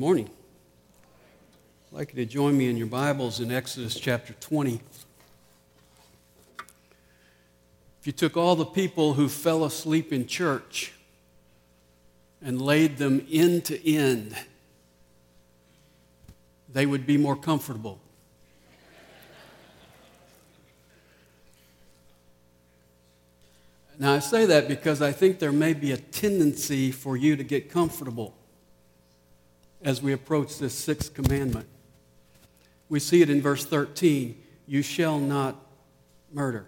morning. I'd like you to join me in your Bibles in Exodus chapter 20. If you took all the people who fell asleep in church and laid them end to end, they would be more comfortable. Now, I say that because I think there may be a tendency for you to get comfortable as we approach this sixth commandment. We see it in verse 13 you shall not murder.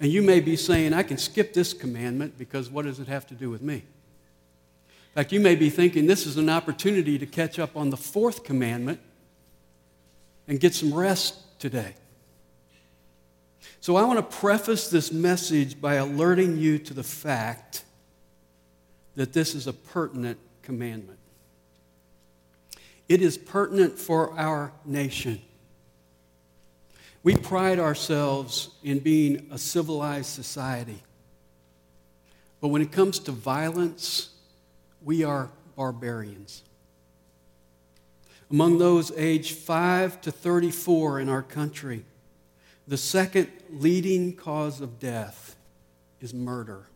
And you may be saying, I can skip this commandment because what does it have to do with me? In fact, you may be thinking this is an opportunity to catch up on the fourth commandment and get some rest today. So I want to preface this message by alerting you to the fact that this is a pertinent commandment. It is pertinent for our nation. We pride ourselves in being a civilized society. But when it comes to violence, we are barbarians. Among those aged 5 to 34 in our country, the second leading cause of death is murder.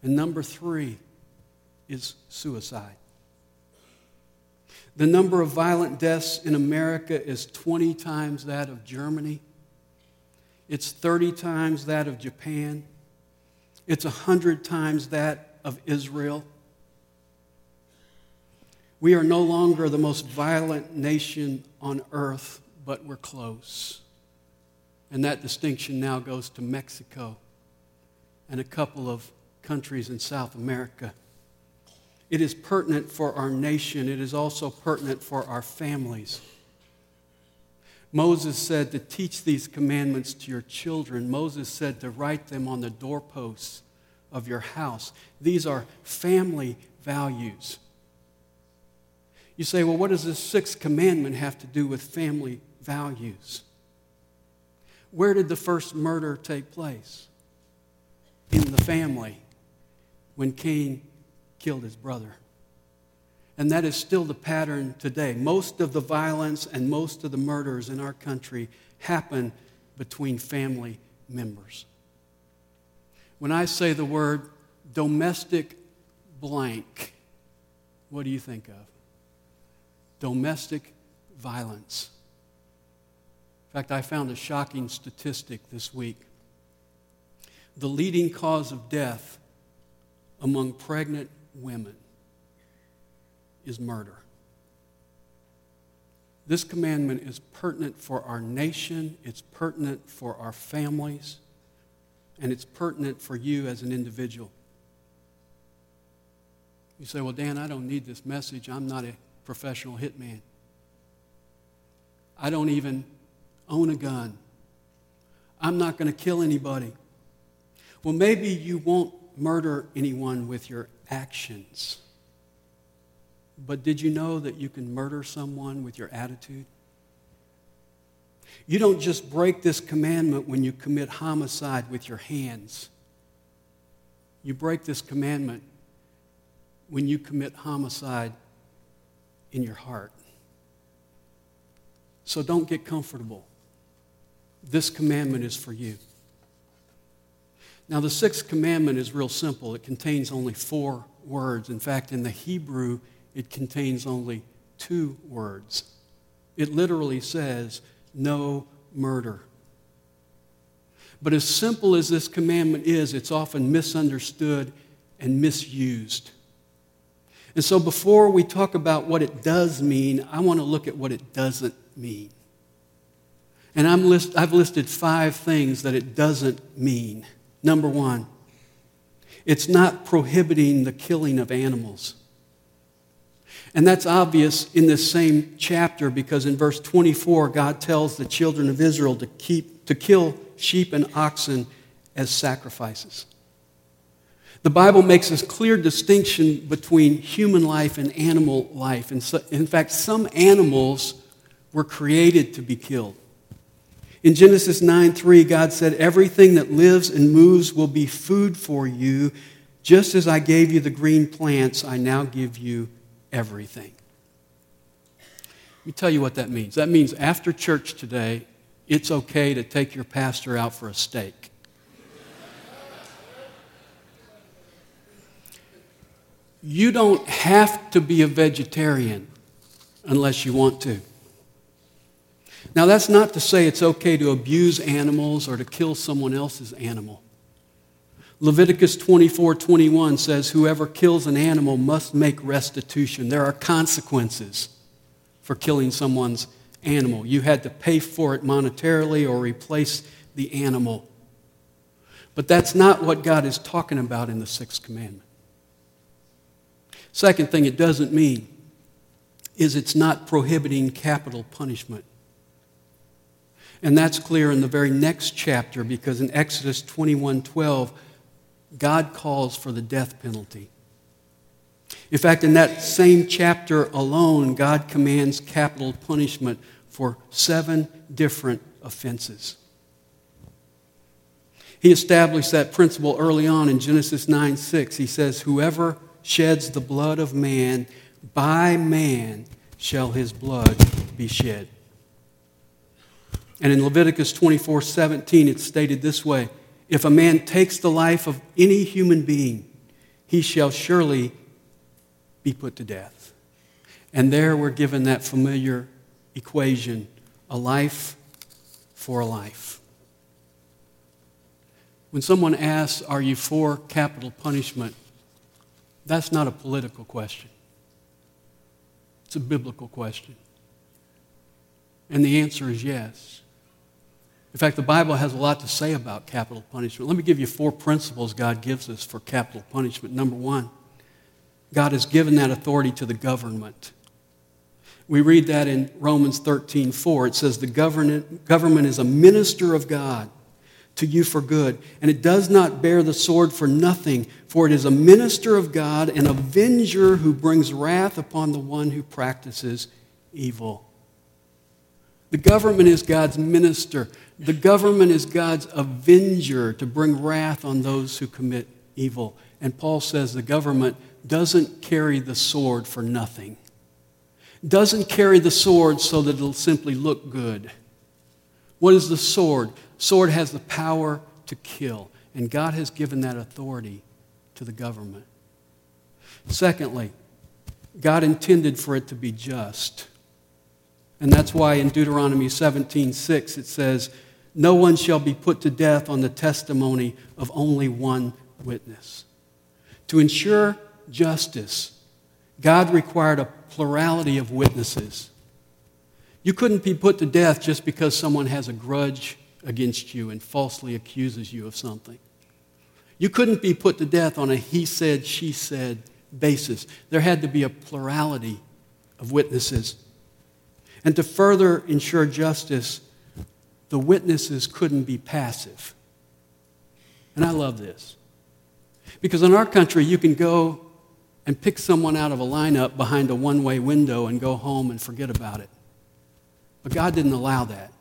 And number three is suicide. The number of violent deaths in America is 20 times that of Germany. It's 30 times that of Japan. It's 100 times that of Israel. We are no longer the most violent nation on earth, but we're close. And that distinction now goes to Mexico and a couple of countries in South America. It is pertinent for our nation, it is also pertinent for our families. Moses said to teach these commandments to your children. Moses said to write them on the doorposts of your house. These are family values. You say, well, what does this sixth commandment have to do with family values? Where did the first murder take place? In the family, when Cain killed his brother. And that is still the pattern today. Most of the violence and most of the murders in our country happen between family members. When I say the word domestic blank, what do you think of? Domestic violence. In fact, I found a shocking statistic this week. The leading cause of death among pregnant women is murder. This commandment is pertinent for our nation, it's pertinent for our families, and it's pertinent for you as an individual. You say, Well, Dan, I don't need this message. I'm not a professional hitman. I don't even own a gun. I'm not going to kill anybody. Well, maybe you won't murder anyone with your actions. But did you know that you can murder someone with your attitude? You don't just break this commandment when you commit homicide with your hands. You break this commandment when you commit homicide in your heart. So don't get comfortable. This commandment is for you. Now, the sixth commandment is real simple. It contains only four words. In fact, in the Hebrew, it contains only two words. It literally says, no murder. But as simple as this commandment is, it's often misunderstood and misused. And so, before we talk about what it does mean, I want to look at what it doesn't mean. And I'm list, I've listed five things that it doesn't mean. Number one, it's not prohibiting the killing of animals. And that's obvious in this same chapter because in verse 24, God tells the children of Israel to, keep, to kill sheep and oxen as sacrifices. The Bible makes this clear distinction between human life and animal life. And so, in fact, some animals were created to be killed. In Genesis 9 3, God said, Everything that lives and moves will be food for you. Just as I gave you the green plants, I now give you everything. Let me tell you what that means. That means after church today, it's okay to take your pastor out for a steak. You don't have to be a vegetarian unless you want to. Now, that's not to say it's okay to abuse animals or to kill someone else's animal. Leviticus 24 21 says, Whoever kills an animal must make restitution. There are consequences for killing someone's animal. You had to pay for it monetarily or replace the animal. But that's not what God is talking about in the sixth commandment. Second thing it doesn't mean is it's not prohibiting capital punishment. And that's clear in the very next chapter because in Exodus 21:12 God calls for the death penalty. In fact, in that same chapter alone, God commands capital punishment for seven different offenses. He established that principle early on in Genesis 9 6. He says, Whoever sheds the blood of man, by man shall his blood be shed. And in Leviticus 24 17, it's stated this way If a man takes the life of any human being, he shall surely be put to death. And there we're given that familiar equation a life for a life. When someone asks, Are you for capital punishment? That's not a political question, it's a biblical question. And the answer is yes. In fact, the Bible has a lot to say about capital punishment. Let me give you four principles God gives us for capital punishment. Number one, God has given that authority to the government. We read that in Romans 13 4. It says, The government, government is a minister of God to you for good, and it does not bear the sword for nothing, for it is a minister of God, an avenger who brings wrath upon the one who practices evil. The government is God's minister. The government is God's avenger to bring wrath on those who commit evil. And Paul says the government doesn't carry the sword for nothing, doesn't carry the sword so that it'll simply look good. What is the sword? Sword has the power to kill, and God has given that authority to the government. Secondly, God intended for it to be just. And that's why in Deuteronomy 17 6 it says, No one shall be put to death on the testimony of only one witness. To ensure justice, God required a plurality of witnesses. You couldn't be put to death just because someone has a grudge against you and falsely accuses you of something. You couldn't be put to death on a he said, she said basis. There had to be a plurality of witnesses. And to further ensure justice, the witnesses couldn't be passive. And I love this. Because in our country, you can go and pick someone out of a lineup behind a one way window and go home and forget about it. But God didn't allow that.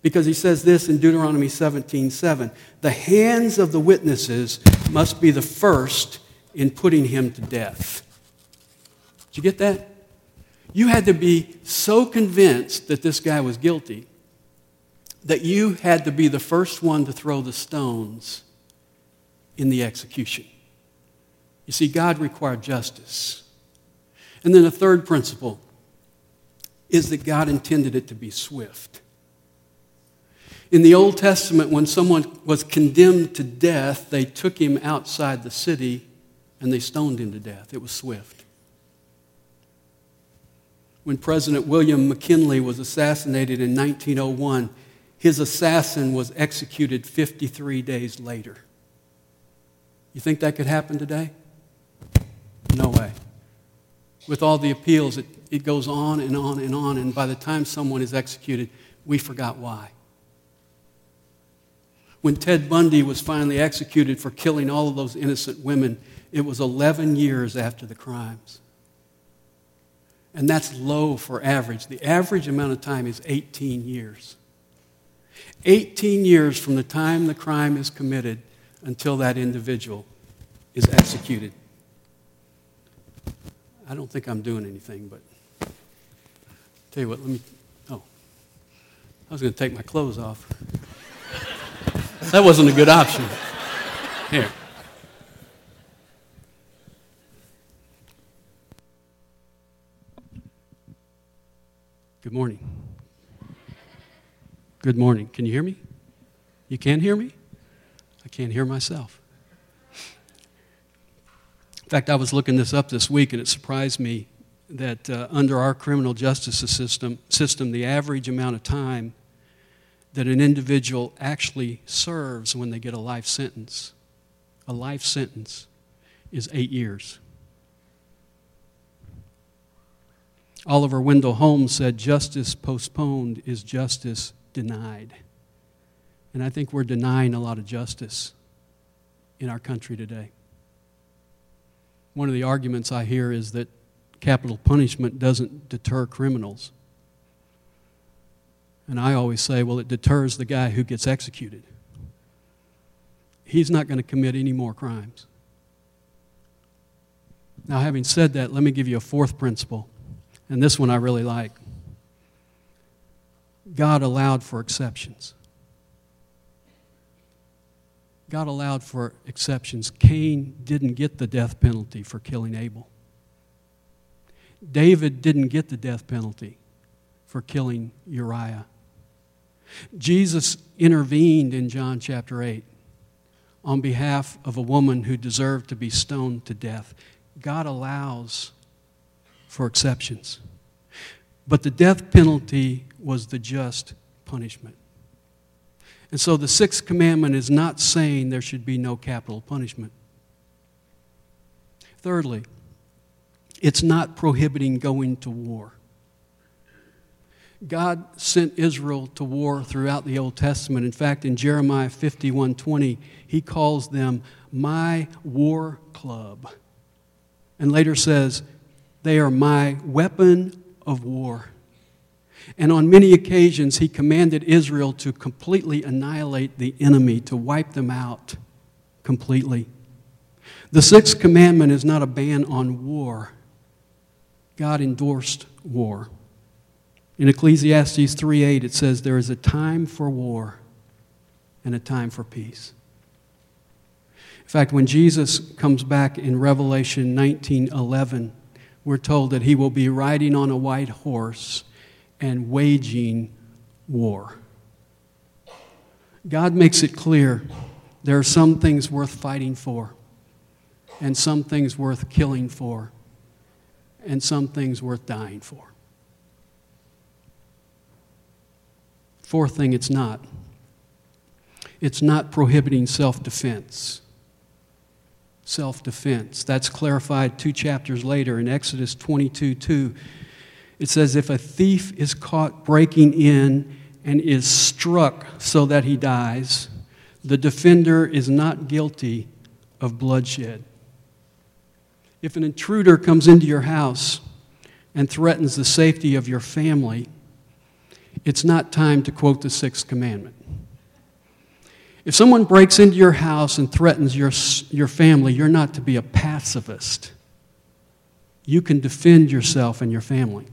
Because he says this in Deuteronomy 17 7 The hands of the witnesses must be the first in putting him to death. Did you get that? You had to be so convinced that this guy was guilty that you had to be the first one to throw the stones in the execution. You see, God required justice. And then the third principle is that God intended it to be swift. In the Old Testament, when someone was condemned to death, they took him outside the city and they stoned him to death. It was swift. When President William McKinley was assassinated in 1901, his assassin was executed 53 days later. You think that could happen today? No way. With all the appeals, it, it goes on and on and on, and by the time someone is executed, we forgot why. When Ted Bundy was finally executed for killing all of those innocent women, it was 11 years after the crimes. And that's low for average. The average amount of time is 18 years. 18 years from the time the crime is committed until that individual is executed. I don't think I'm doing anything, but tell you what, let me. Oh, I was going to take my clothes off. that wasn't a good option. Here. Good morning. Good morning. Can you hear me? You can't hear me? I can't hear myself. In fact, I was looking this up this week and it surprised me that uh, under our criminal justice system, system, the average amount of time that an individual actually serves when they get a life sentence, a life sentence, is eight years. Oliver Wendell Holmes said, Justice postponed is justice denied. And I think we're denying a lot of justice in our country today. One of the arguments I hear is that capital punishment doesn't deter criminals. And I always say, well, it deters the guy who gets executed. He's not going to commit any more crimes. Now, having said that, let me give you a fourth principle and this one I really like. God allowed for exceptions. God allowed for exceptions. Cain didn't get the death penalty for killing Abel. David didn't get the death penalty for killing Uriah. Jesus intervened in John chapter 8 on behalf of a woman who deserved to be stoned to death. God allows for exceptions. But the death penalty was the just punishment. And so the sixth commandment is not saying there should be no capital punishment. Thirdly, it's not prohibiting going to war. God sent Israel to war throughout the Old Testament. In fact, in Jeremiah 51:20, he calls them my war club. And later says, they are my weapon of war. And on many occasions, he commanded Israel to completely annihilate the enemy, to wipe them out completely. The sixth commandment is not a ban on war. God endorsed war. In Ecclesiastes 3:8 it says there is a time for war and a time for peace. In fact, when Jesus comes back in Revelation 19:11, we're told that he will be riding on a white horse and waging war. God makes it clear there are some things worth fighting for, and some things worth killing for, and some things worth dying for. Fourth thing, it's not. It's not prohibiting self defense self defense. That's clarified two chapters later in Exodus 22 2. It says, If a thief is caught breaking in and is struck so that he dies, the defender is not guilty of bloodshed. If an intruder comes into your house and threatens the safety of your family, it's not time to quote the sixth commandment. If someone breaks into your house and threatens your, your family, you're not to be a pacifist. You can defend yourself and your family.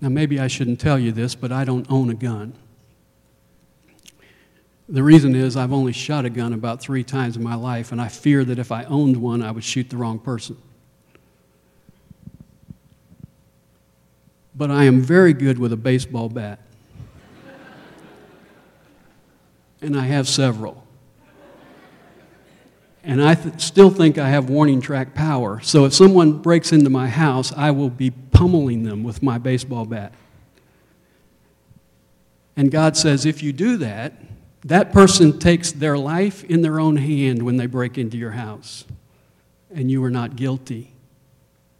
Now, maybe I shouldn't tell you this, but I don't own a gun. The reason is I've only shot a gun about three times in my life, and I fear that if I owned one, I would shoot the wrong person. But I am very good with a baseball bat. And I have several. And I th- still think I have warning track power. So if someone breaks into my house, I will be pummeling them with my baseball bat. And God says, if you do that, that person takes their life in their own hand when they break into your house. And you are not guilty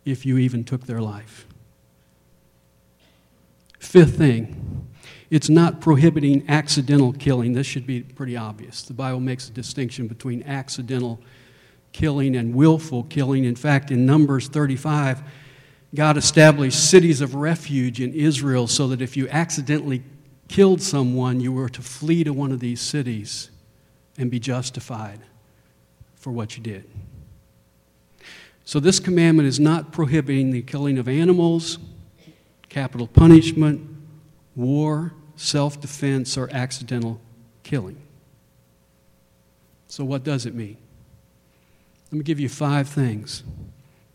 if you even took their life. Fifth thing it's not prohibiting accidental killing. This should be pretty obvious. The Bible makes a distinction between accidental killing and willful killing. In fact, in Numbers 35, God established cities of refuge in Israel so that if you accidentally killed someone, you were to flee to one of these cities and be justified for what you did. So, this commandment is not prohibiting the killing of animals, capital punishment, war, self defense, or accidental killing. So, what does it mean? Let me give you five things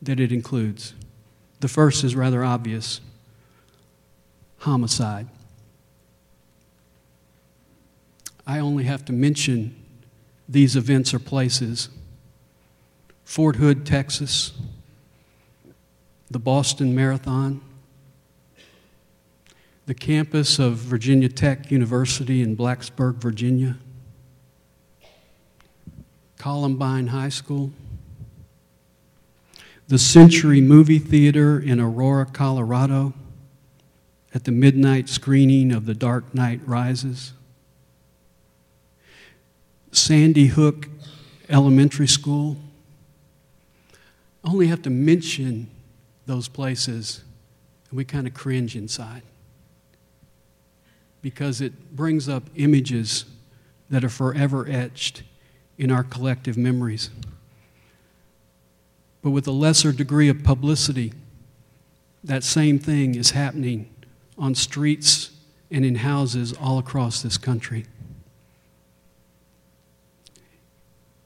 that it includes. The first is rather obvious homicide. I only have to mention these events or places Fort Hood, Texas, the Boston Marathon, the campus of Virginia Tech University in Blacksburg, Virginia, Columbine High School, the Century Movie Theater in Aurora, Colorado, at the midnight screening of The Dark Knight Rises, Sandy Hook Elementary School. I only have to mention those places, and we kind of cringe inside because it brings up images that are forever etched in our collective memories. But with a lesser degree of publicity, that same thing is happening on streets and in houses all across this country.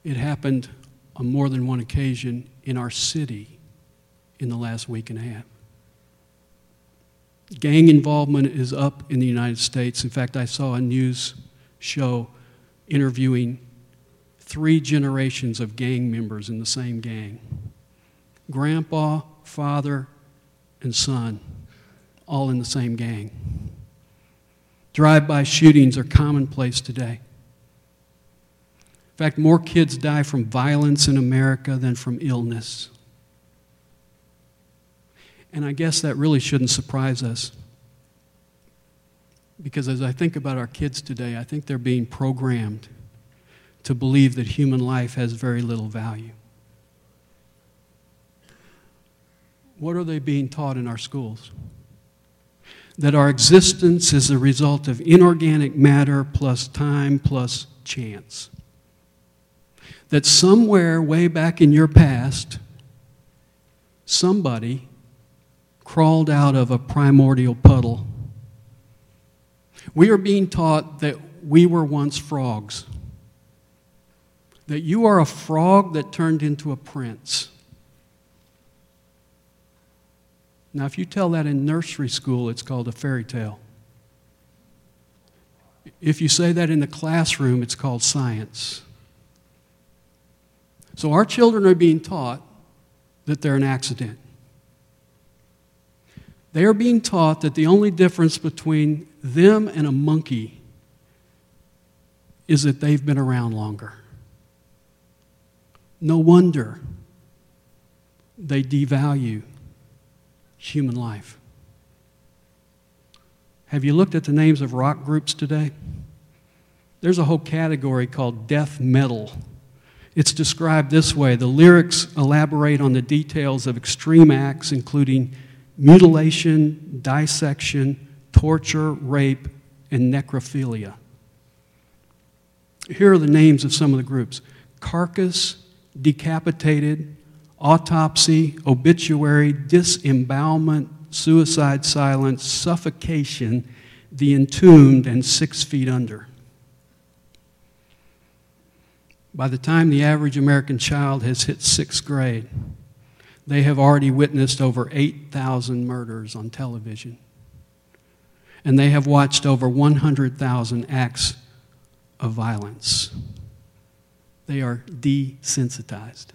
It happened on more than one occasion in our city in the last week and a half. Gang involvement is up in the United States. In fact, I saw a news show interviewing three generations of gang members in the same gang grandpa, father, and son, all in the same gang. Drive by shootings are commonplace today. In fact, more kids die from violence in America than from illness. And I guess that really shouldn't surprise us. Because as I think about our kids today, I think they're being programmed to believe that human life has very little value. What are they being taught in our schools? That our existence is a result of inorganic matter plus time plus chance that somewhere way back in your past, somebody crawled out of a primordial puddle. We are being taught that we were once frogs, that you are a frog that turned into a prince. Now, if you tell that in nursery school, it's called a fairy tale. If you say that in the classroom, it's called science. So our children are being taught that they're an accident. They are being taught that the only difference between them and a monkey is that they've been around longer. No wonder they devalue human life. Have you looked at the names of rock groups today? There's a whole category called death metal it's described this way the lyrics elaborate on the details of extreme acts, including mutilation, dissection, torture, rape, and necrophilia. Here are the names of some of the groups carcass, decapitated, autopsy, obituary, disembowelment, suicide silence, suffocation, the entombed, and six feet under. By the time the average American child has hit sixth grade, they have already witnessed over 8,000 murders on television. And they have watched over 100,000 acts of violence. They are desensitized.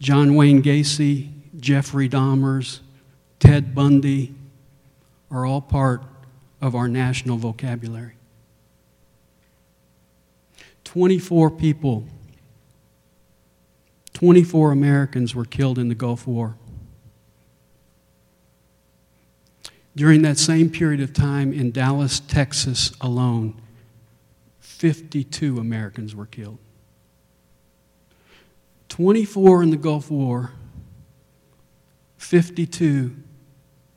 John Wayne Gacy, Jeffrey Dahmers, Ted Bundy are all part of our national vocabulary. 24 people, 24 Americans were killed in the Gulf War. During that same period of time in Dallas, Texas alone, 52 Americans were killed. 24 in the Gulf War, 52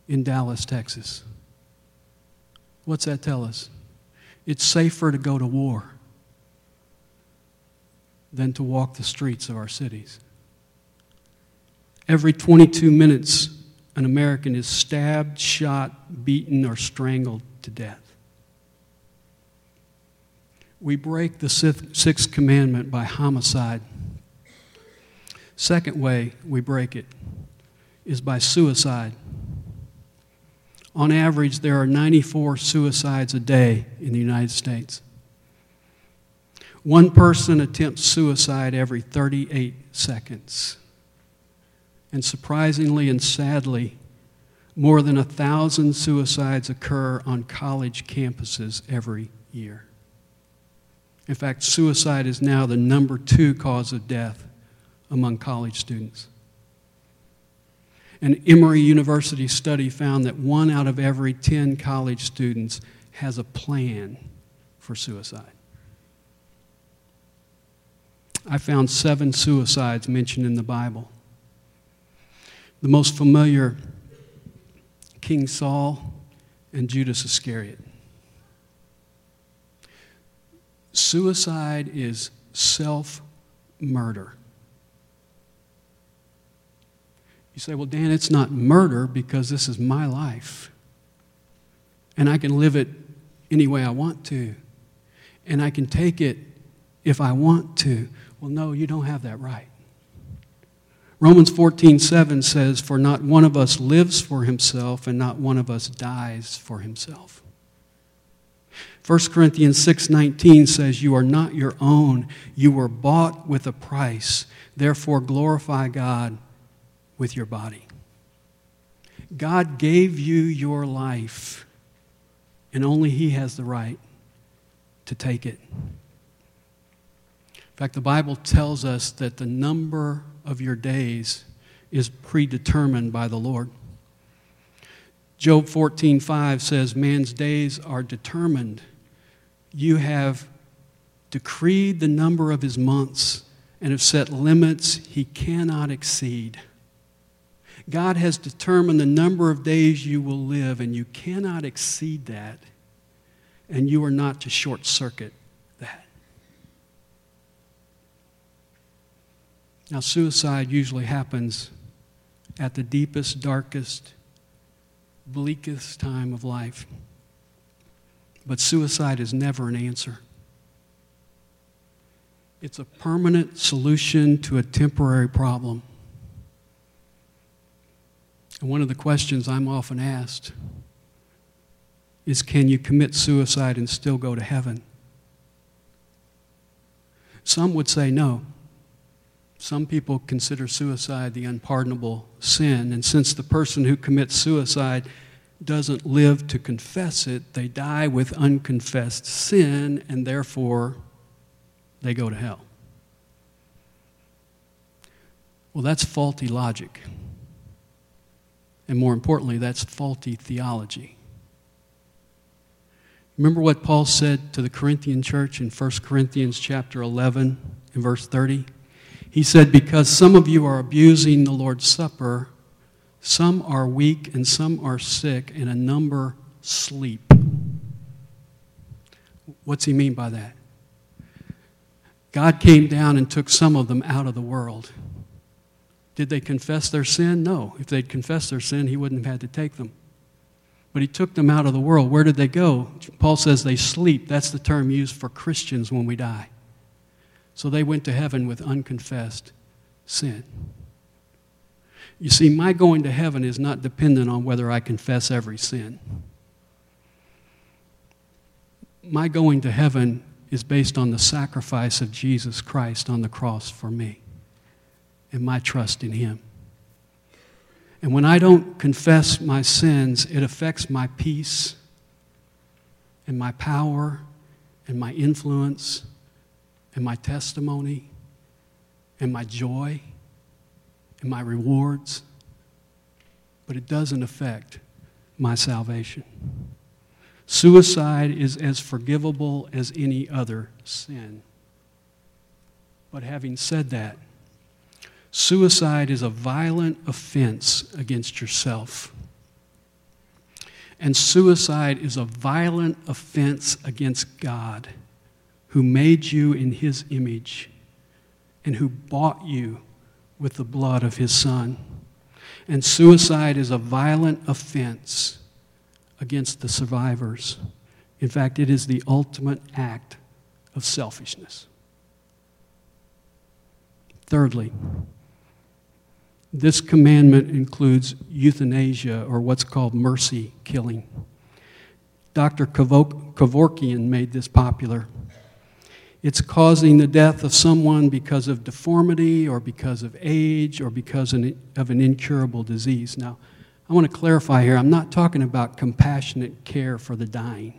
in Dallas, Texas. What's that tell us? It's safer to go to war than to walk the streets of our cities. Every 22 minutes, an American is stabbed, shot, beaten, or strangled to death. We break the sixth commandment by homicide. Second way we break it is by suicide. On average, there are 94 suicides a day in the United States. One person attempts suicide every 38 seconds. And surprisingly and sadly, more than a thousand suicides occur on college campuses every year. In fact, suicide is now the number two cause of death among college students. An Emory University study found that one out of every 10 college students has a plan for suicide. I found seven suicides mentioned in the Bible. The most familiar, King Saul and Judas Iscariot. Suicide is self murder. You say, well, Dan, it's not murder because this is my life. And I can live it any way I want to. And I can take it if I want to. Well, no, you don't have that right. Romans 14, 7 says, For not one of us lives for himself, and not one of us dies for himself. 1 Corinthians 6:19 says you are not your own you were bought with a price therefore glorify God with your body. God gave you your life, and only He has the right to take it. Fact, the Bible tells us that the number of your days is predetermined by the Lord. Job 14:5 says man's days are determined. You have decreed the number of his months and have set limits he cannot exceed. God has determined the number of days you will live, and you cannot exceed that, and you are not to short circuit that. Now, suicide usually happens at the deepest, darkest, bleakest time of life. But suicide is never an answer. It's a permanent solution to a temporary problem. And one of the questions I'm often asked is can you commit suicide and still go to heaven? Some would say no. Some people consider suicide the unpardonable sin. And since the person who commits suicide doesn't live to confess it, they die with unconfessed sin, and therefore they go to hell. Well, that's faulty logic. And more importantly, that's faulty theology. Remember what Paul said to the Corinthian church in 1 Corinthians chapter 11 and verse 30? He said, Because some of you are abusing the Lord's Supper, some are weak and some are sick, and a number sleep. What's he mean by that? God came down and took some of them out of the world. Did they confess their sin? No. If they'd confessed their sin, he wouldn't have had to take them. But he took them out of the world. Where did they go? Paul says they sleep. That's the term used for Christians when we die. So they went to heaven with unconfessed sin. You see, my going to heaven is not dependent on whether I confess every sin. My going to heaven is based on the sacrifice of Jesus Christ on the cross for me and my trust in Him. And when I don't confess my sins, it affects my peace and my power and my influence and my testimony and my joy and my rewards, but it doesn't affect my salvation. Suicide is as forgivable as any other sin. But having said that, Suicide is a violent offense against yourself. And suicide is a violent offense against God, who made you in his image and who bought you with the blood of his son. And suicide is a violent offense against the survivors. In fact, it is the ultimate act of selfishness. Thirdly, this commandment includes euthanasia or what's called mercy killing. Dr. Kevorkian made this popular. It's causing the death of someone because of deformity or because of age or because of an incurable disease. Now, I want to clarify here I'm not talking about compassionate care for the dying.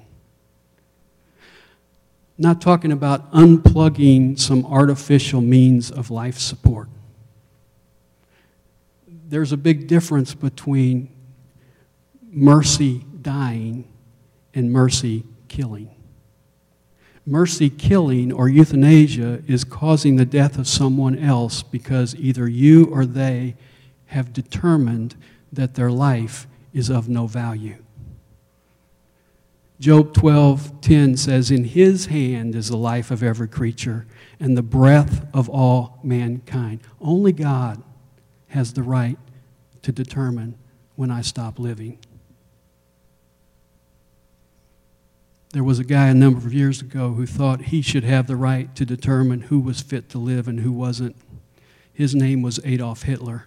I'm not talking about unplugging some artificial means of life support. There's a big difference between mercy dying and mercy killing. Mercy killing or euthanasia is causing the death of someone else because either you or they have determined that their life is of no value. Job 12:10 says in his hand is the life of every creature and the breath of all mankind. Only God has the right to determine when I stop living. There was a guy a number of years ago who thought he should have the right to determine who was fit to live and who wasn't. His name was Adolf Hitler.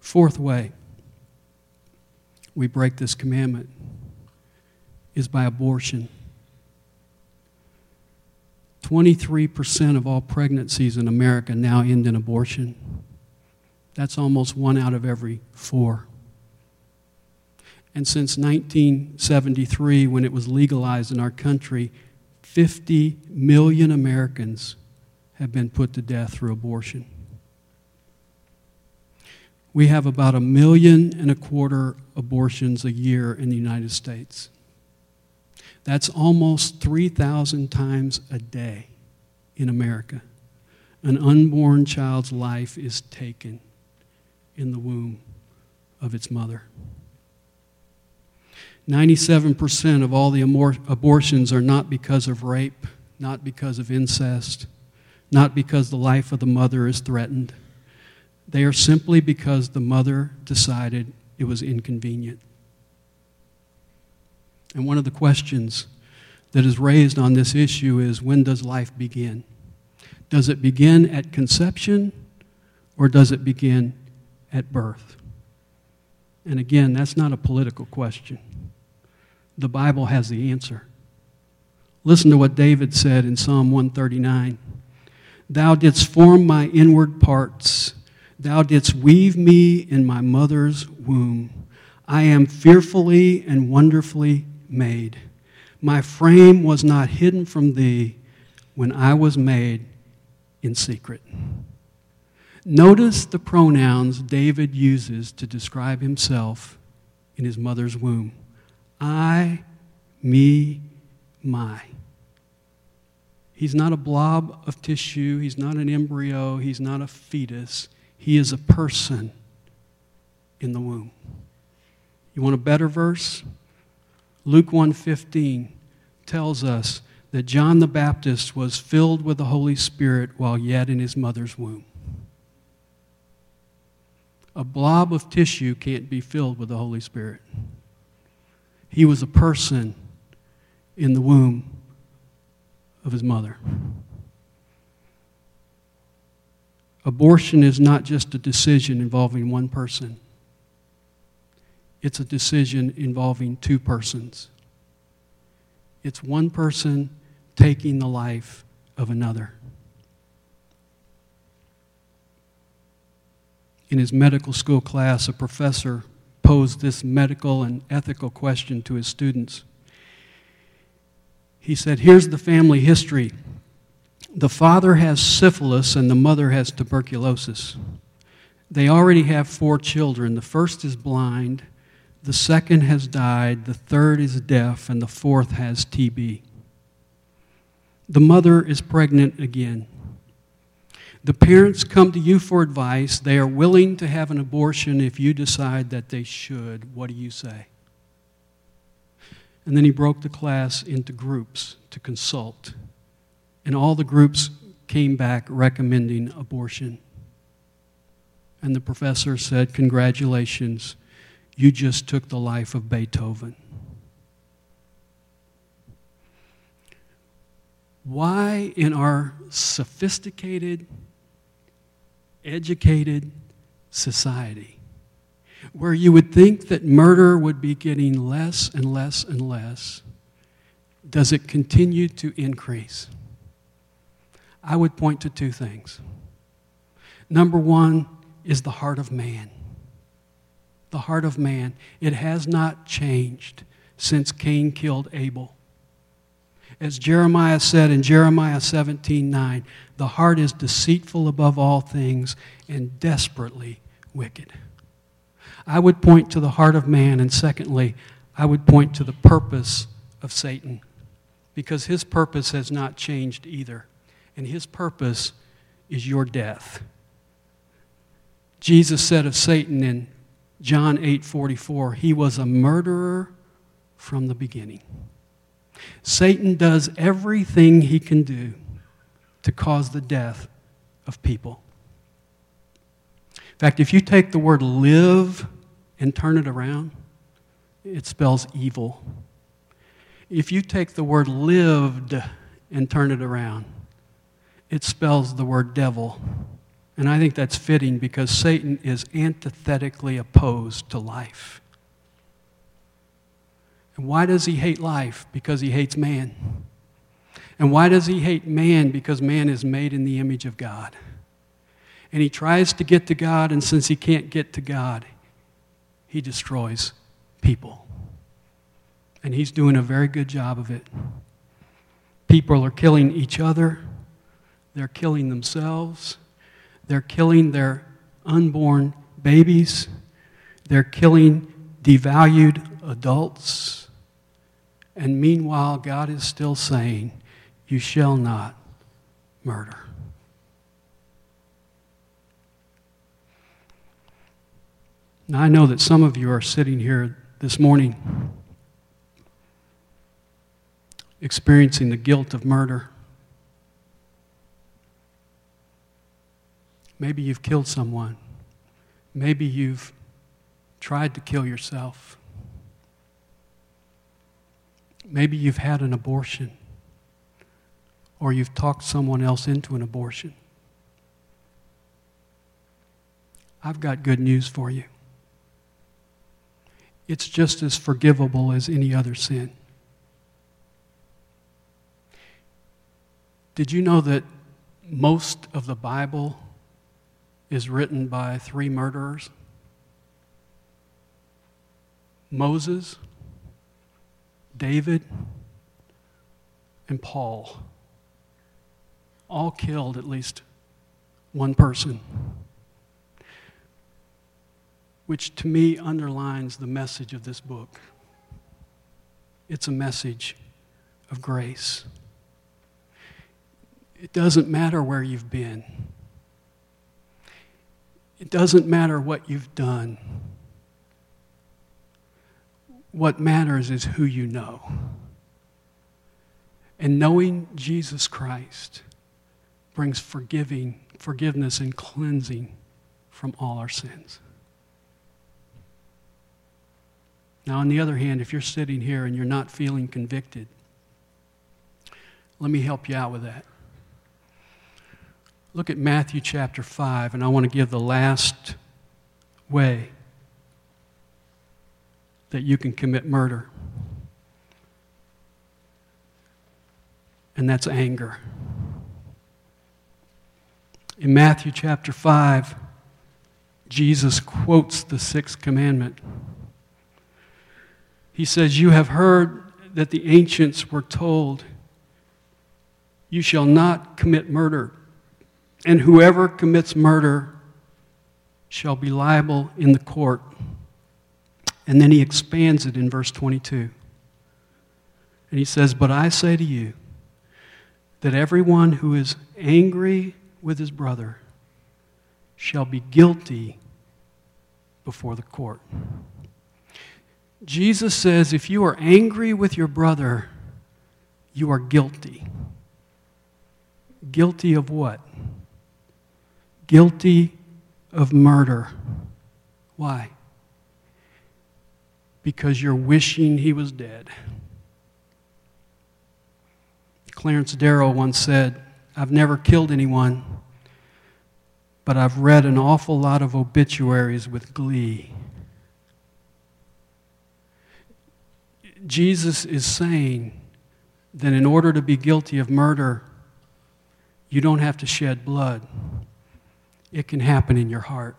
Fourth way we break this commandment is by abortion. 23% of all pregnancies in America now end in abortion. That's almost one out of every four. And since 1973, when it was legalized in our country, 50 million Americans have been put to death through abortion. We have about a million and a quarter abortions a year in the United States. That's almost 3,000 times a day in America. An unborn child's life is taken in the womb of its mother. 97% of all the abortions are not because of rape, not because of incest, not because the life of the mother is threatened. They are simply because the mother decided it was inconvenient. And one of the questions that is raised on this issue is when does life begin? Does it begin at conception or does it begin at birth? And again, that's not a political question the Bible has the answer. Listen to what David said in Psalm 139 Thou didst form my inward parts, thou didst weave me in my mother's womb. I am fearfully and wonderfully made. My frame was not hidden from thee when I was made in secret. Notice the pronouns David uses to describe himself in his mother's womb. I, me, my. He's not a blob of tissue. He's not an embryo. He's not a fetus. He is a person in the womb. You want a better verse? Luke 1:15 tells us that John the Baptist was filled with the Holy Spirit while yet in his mother's womb. A blob of tissue can't be filled with the Holy Spirit. He was a person in the womb of his mother. Abortion is not just a decision involving one person, it's a decision involving two persons. It's one person taking the life of another. In his medical school class, a professor posed this medical and ethical question to his students. He said, Here's the family history. The father has syphilis and the mother has tuberculosis. They already have four children. The first is blind, the second has died, the third is deaf, and the fourth has TB. The mother is pregnant again. The parents come to you for advice. They are willing to have an abortion if you decide that they should. What do you say? And then he broke the class into groups to consult. And all the groups came back recommending abortion. And the professor said, Congratulations, you just took the life of Beethoven. Why, in our sophisticated, educated society, where you would think that murder would be getting less and less and less, does it continue to increase? I would point to two things. Number one is the heart of man. The heart of man. It has not changed since Cain killed Abel. As Jeremiah said in Jeremiah 17 9, the heart is deceitful above all things and desperately wicked. I would point to the heart of man, and secondly, I would point to the purpose of Satan, because his purpose has not changed either, and his purpose is your death. Jesus said of Satan in John 8 44, he was a murderer from the beginning. Satan does everything he can do to cause the death of people. In fact, if you take the word live and turn it around, it spells evil. If you take the word lived and turn it around, it spells the word devil. And I think that's fitting because Satan is antithetically opposed to life. And why does he hate life? Because he hates man. And why does he hate man? Because man is made in the image of God. And he tries to get to God, and since he can't get to God, he destroys people. And he's doing a very good job of it. People are killing each other, they're killing themselves, they're killing their unborn babies, they're killing devalued adults. And meanwhile, God is still saying, You shall not murder. Now, I know that some of you are sitting here this morning experiencing the guilt of murder. Maybe you've killed someone. Maybe you've tried to kill yourself. Maybe you've had an abortion or you've talked someone else into an abortion. I've got good news for you. It's just as forgivable as any other sin. Did you know that most of the Bible is written by three murderers? Moses, David and Paul all killed at least one person, which to me underlines the message of this book. It's a message of grace. It doesn't matter where you've been. It doesn't matter what you've done. What matters is who you know. And knowing Jesus Christ brings forgiving, forgiveness and cleansing from all our sins. Now, on the other hand, if you're sitting here and you're not feeling convicted, let me help you out with that. Look at Matthew chapter 5, and I want to give the last way that you can commit murder. And that's anger. In Matthew chapter 5, Jesus quotes the sixth commandment. He says, You have heard that the ancients were told, You shall not commit murder, and whoever commits murder shall be liable in the court. And then he expands it in verse 22. And he says, But I say to you that everyone who is angry with his brother shall be guilty before the court. Jesus says, if you are angry with your brother, you are guilty. Guilty of what? Guilty of murder. Why? Because you're wishing he was dead. Clarence Darrow once said, I've never killed anyone, but I've read an awful lot of obituaries with glee. Jesus is saying that in order to be guilty of murder, you don't have to shed blood. It can happen in your heart.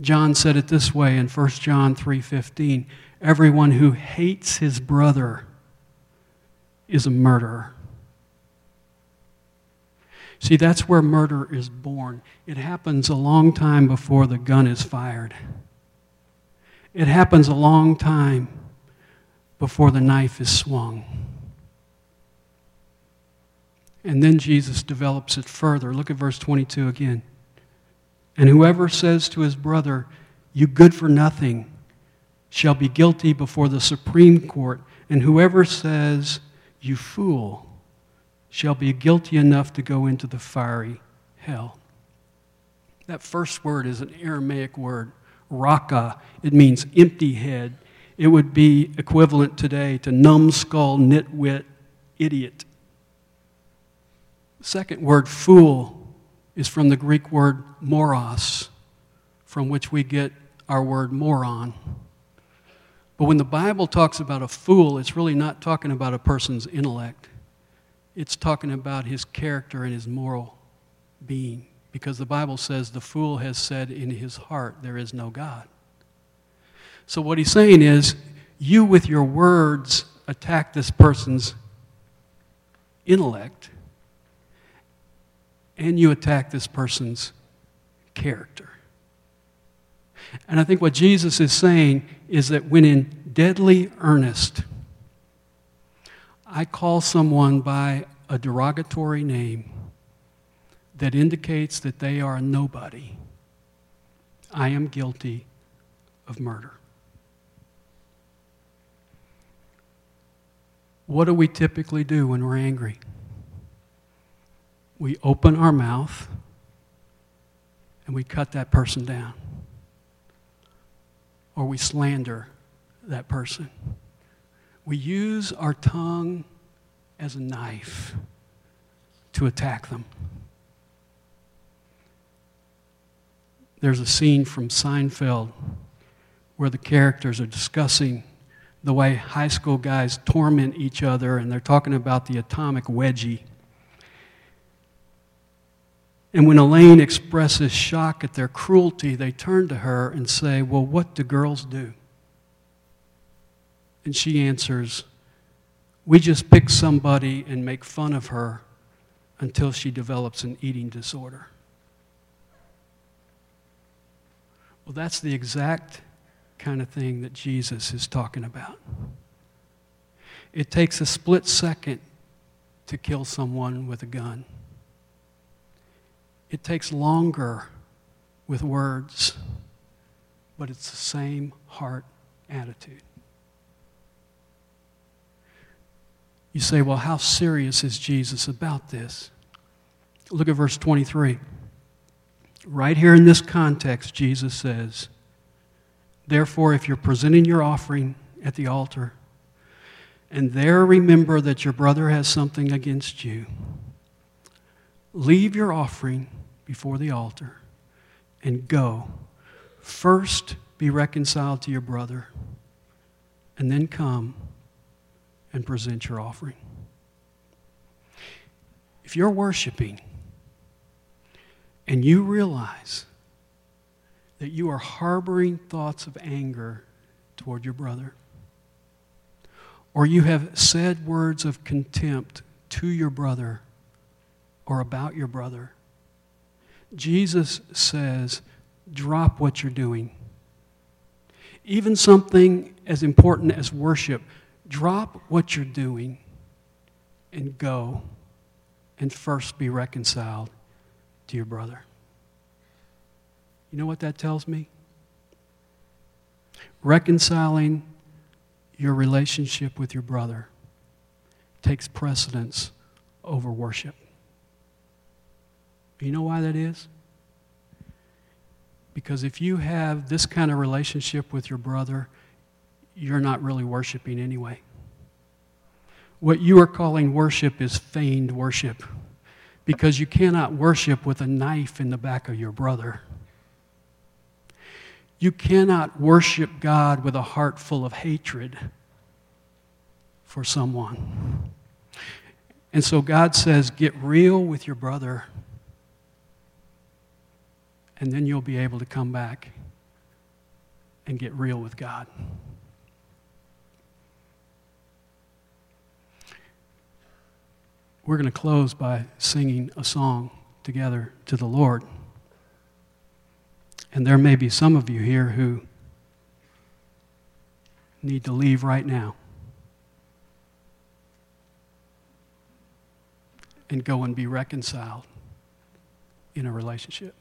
John said it this way in 1 John 3:15, everyone who hates his brother is a murderer. See, that's where murder is born. It happens a long time before the gun is fired. It happens a long time before the knife is swung. And then Jesus develops it further. Look at verse 22 again. And whoever says to his brother, You good for nothing, shall be guilty before the Supreme Court. And whoever says, You fool, shall be guilty enough to go into the fiery hell. That first word is an Aramaic word, raka. It means empty head. It would be equivalent today to numbskull, nitwit, idiot. Second word, fool, is from the Greek word moros, from which we get our word moron. But when the Bible talks about a fool, it's really not talking about a person's intellect. It's talking about his character and his moral being. Because the Bible says the fool has said in his heart, There is no God. So, what he's saying is, you with your words attack this person's intellect, and you attack this person's character. And I think what Jesus is saying is that when in deadly earnest, I call someone by a derogatory name that indicates that they are a nobody, I am guilty of murder. What do we typically do when we're angry? We open our mouth and we cut that person down. Or we slander that person. We use our tongue as a knife to attack them. There's a scene from Seinfeld where the characters are discussing the way high school guys torment each other, and they're talking about the atomic wedgie. And when Elaine expresses shock at their cruelty, they turn to her and say, Well, what do girls do? And she answers, We just pick somebody and make fun of her until she develops an eating disorder. Well, that's the exact kind of thing that Jesus is talking about. It takes a split second to kill someone with a gun. It takes longer with words, but it's the same heart attitude. You say, well, how serious is Jesus about this? Look at verse 23. Right here in this context, Jesus says, Therefore, if you're presenting your offering at the altar, and there remember that your brother has something against you, leave your offering before the altar and go. First, be reconciled to your brother, and then come and present your offering. If you're worshiping and you realize that you are harboring thoughts of anger toward your brother, or you have said words of contempt to your brother or about your brother, Jesus says, drop what you're doing. Even something as important as worship, drop what you're doing and go and first be reconciled to your brother. You know what that tells me? Reconciling your relationship with your brother takes precedence over worship. You know why that is? Because if you have this kind of relationship with your brother, you're not really worshiping anyway. What you are calling worship is feigned worship because you cannot worship with a knife in the back of your brother. You cannot worship God with a heart full of hatred for someone. And so God says, get real with your brother, and then you'll be able to come back and get real with God. We're going to close by singing a song together to the Lord. And there may be some of you here who need to leave right now and go and be reconciled in a relationship.